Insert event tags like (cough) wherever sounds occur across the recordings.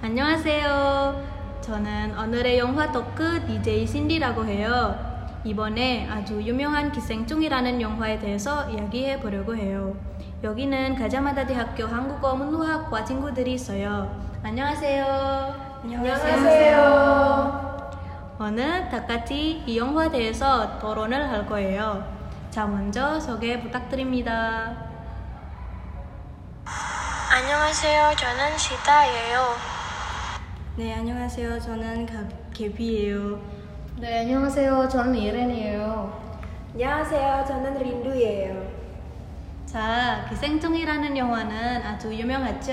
안녕하세요. 저는 오늘의 영화 토크 DJ 신디라고 해요. 이번에 아주 유명한 기생충이라는 영화에 대해서 이야기해 보려고 해요. 여기는 가자마다 대학교 한국어 문화학과 친구들이 있어요. 안녕하세요. 안녕하세요. 오늘 다 같이 이 영화에 대해서 토론을 할 거예요. 자, 먼저 소개 부탁드립니다. 안녕하세요. 저는 시다예요. 네, 안녕하세요. 저는 가, 개비예요. 네, 안녕하세요. 저는 이렌이에요. 안녕하세요. 저는 린두예요. 자, 기생충이라는 영화는 아주 유명하죠?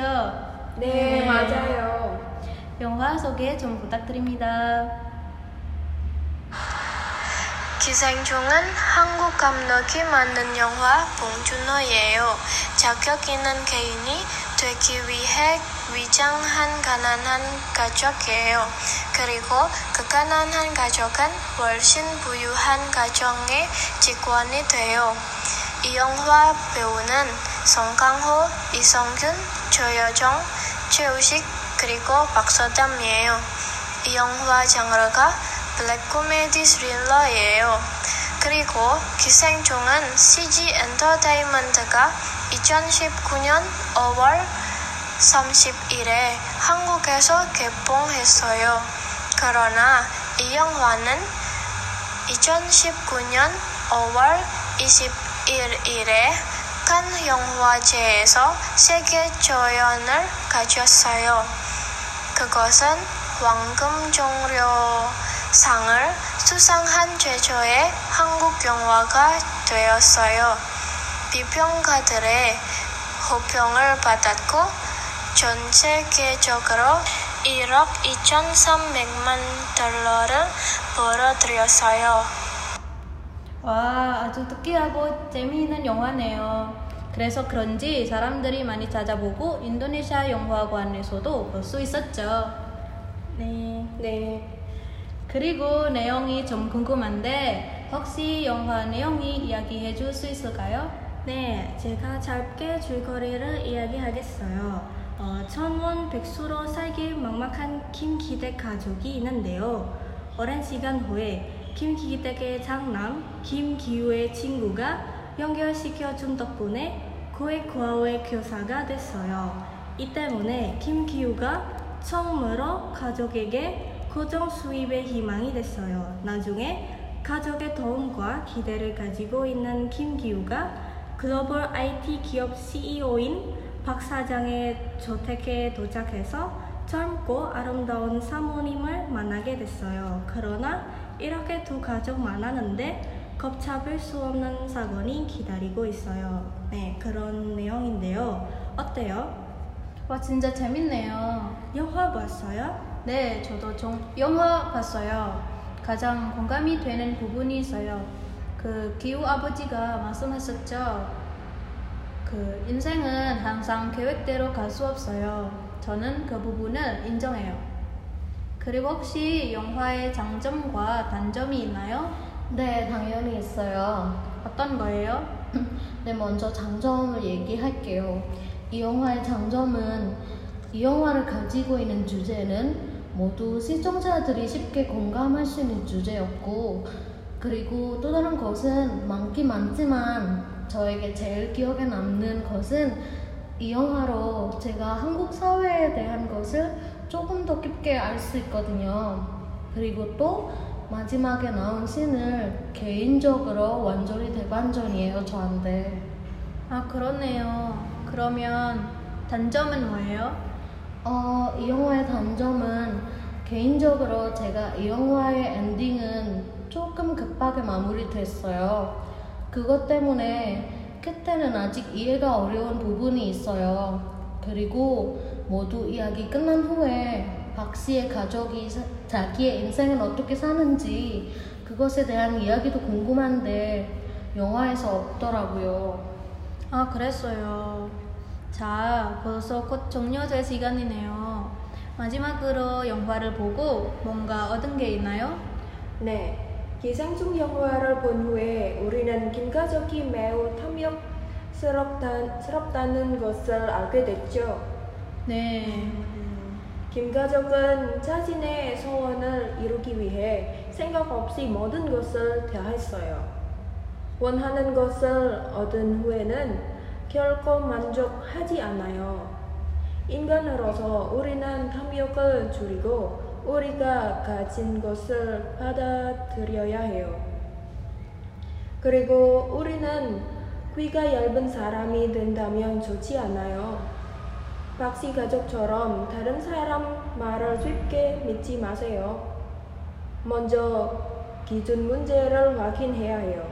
네, 네. 맞아요. 영화 소개 좀 부탁드립니다. 기생충은 한국 감독이 만든 영화 봉준호예요. 자격 있는 개인이 되기 위해 위장한 가난한 가족이에요. 그리고 그 가난한 가족은 훨씬 부유한 가정의 직원이 돼요. 이 영화 배우는 송강호, 이성균, 조여정, 최우식 그리고 박서담이에요. 이 영화 장르가 블랙 코미디 스릴러예요. 그리고 기생충은 CG 엔터테인먼트가 2019년 5월 30일에 한국에서 개봉했어요. 그러나 이 영화는 2019년 5월 21일에 칸 영화제에서 세계 조연을 가졌어요. 그것은 황금종려 상을 수상한 최초의 한국 영화가 되었어요. 비평가들의 호평을 받았고 전 세계적으로 1억 2,300만 달러를 벌어들였어요. 와, 아주 특이하고 재미있는 영화네요. 그래서 그런지 사람들이 많이 찾아보고 인도네시아 영화관에서도 볼 수 있었죠. 네. 네. 그리고 내용이 좀 궁금한데 혹시 영화 내용이 이야기해 줄 수 있을까요? 네, 제가 짧게 줄거리를 이야기하겠어요. 어, 천원 백수로 살기 막막한 김기댁 가족이 있는데요. 오랜 시간 후에 김기댁의 장남 김기우의 친구가 연결시켜준 덕분에 그의 고아의 교사가 됐어요. 이 때문에 김기우가 처음으로 가족에게 고정 수입의 희망이 됐어요. 나중에 가족의 도움과 기대를 가지고 있는 김기우가 글로벌 IT 기업 CEO인 박 사장의 저택에 도착해서 젊고 아름다운 사모님을 만나게 됐어요. 그러나 이렇게 두 가족 만나는데 걷잡을 수 없는 사건이 기다리고 있어요. 네, 그런 내용인데요. 어때요? 와, 진짜 재밌네요. 영화 봤어요? 네, 저도 좀 영화 봤어요. 가장 공감이 되는 부분이 있어요. 그 기우 아버지가 말씀하셨죠. 그 인생은 항상 계획대로 갈 수 없어요. 저는 그 부분을 인정해요. 그리고 혹시 영화의 장점과 단점이 있나요? 네, 당연히 있어요. 어떤 거예요? (clears throat) 네, 먼저 장점을 얘기할게요. 이 영화의 장점은 이 영화를 가지고 있는 주제는 모두 시청자들이 쉽게 공감할 수 있는 주제였고, 그리고 또 다른 것은 많긴 많지만 저에게 제일 기억에 남는 것은 이 영화로 제가 한국 사회에 대한 것을 조금 더 깊게 알 수 있거든요. 그리고 또 마지막에 나온 씬을 개인적으로 완전히 대반전이에요, 저한테. 아, 그렇네요. 그러면 단점은 뭐예요? 어, 이 영화의 단점은 개인적으로 제가 이 영화의 엔딩은 조금 급하게 마무리됐어요. 그것 때문에 끝에는 아직 이해가 어려운 부분이 있어요. 그리고 모두 이야기 끝난 후에 박 씨의 가족이 사- 자기의 인생을 어떻게 사는지 그것에 대한 이야기도 궁금한데 영화에서 없더라고요. 아, 그랬어요. 자, 벌써 곧 종료될 시간이네요. 마지막으로 영화를 보고 뭔가 얻은 게 있나요? 네. 기생충 영화를 본 후에 우리는 김가족이 매우 탐욕스럽다 는 것을 알게 됐죠. 네. 김가족은 자신의 소원을 이루기 위해 생각 없이 모든 것을 다했어요. 원하는 것을 얻은 후에는 결코 만족하지 않아요. 인간으로서 우리는 탐욕을 줄이고 우리가 가진 것을 받아들여야 해요. 그리고 우리는 귀가 얇은 사람이 된다면 좋지 않아요. 박씨 가족처럼 다른 사람 말을 쉽게 믿지 마세요. 먼저 기준 문제를 확인해야 해요.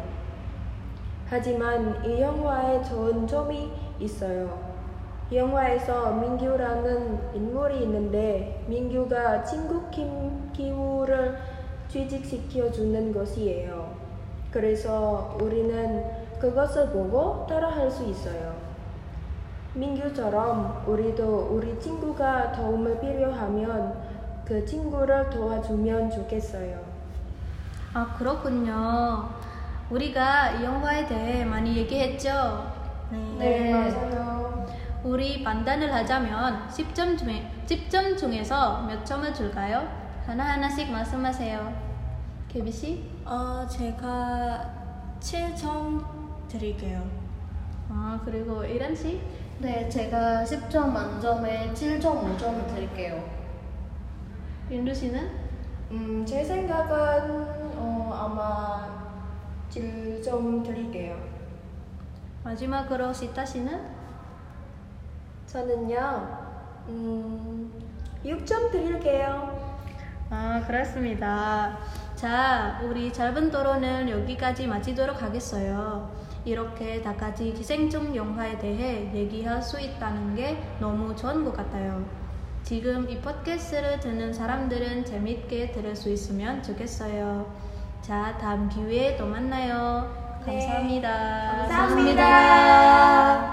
하지만 이 영화에 좋은 점이 있어요. 영화에서 민규라는 인물이 있는데 민규가 친구 김 기우를 취직시켜 주는 것이에요. 그래서 우리는 그것을 보고 따라할 수 있어요. 민규처럼 우리도 우리 친구가 도움을 필요하면 그 친구를 도와주면 좋겠어요. 아, 그렇군요. 우리가 이 영화에 대해 많이 얘기했죠? 네. 맞아요. 우리 판단을 하자면 10점 중에 10점 중에서 몇 점을 줄까요? 하나하나씩 말씀하세요. 케비 씨? 어, 제가 7점 드릴게요. 아, 그리고 이란 씨? 네, 제가 10점 만점에 7.5점을 드릴게요. 윤두 씨는? 음, 제 생각은 어, 아마 7점 드릴게요. 마지막으로 시타 씨는? 저는요, 음, 6점 드릴게요. 아, 그렇습니다. 자, 우리 짧은 토론은 여기까지 마치도록 하겠어요. 이렇게 다 같이 기생충 영화에 대해 얘기할 수 있다는 게 너무 좋은 것 같아요. 지금 이 팟캐스트를 듣는 사람들은 재밌게 들을 수 있으면 좋겠어요. 자, 다음 기회에 또 만나요. 감사합니다. 감사합니다.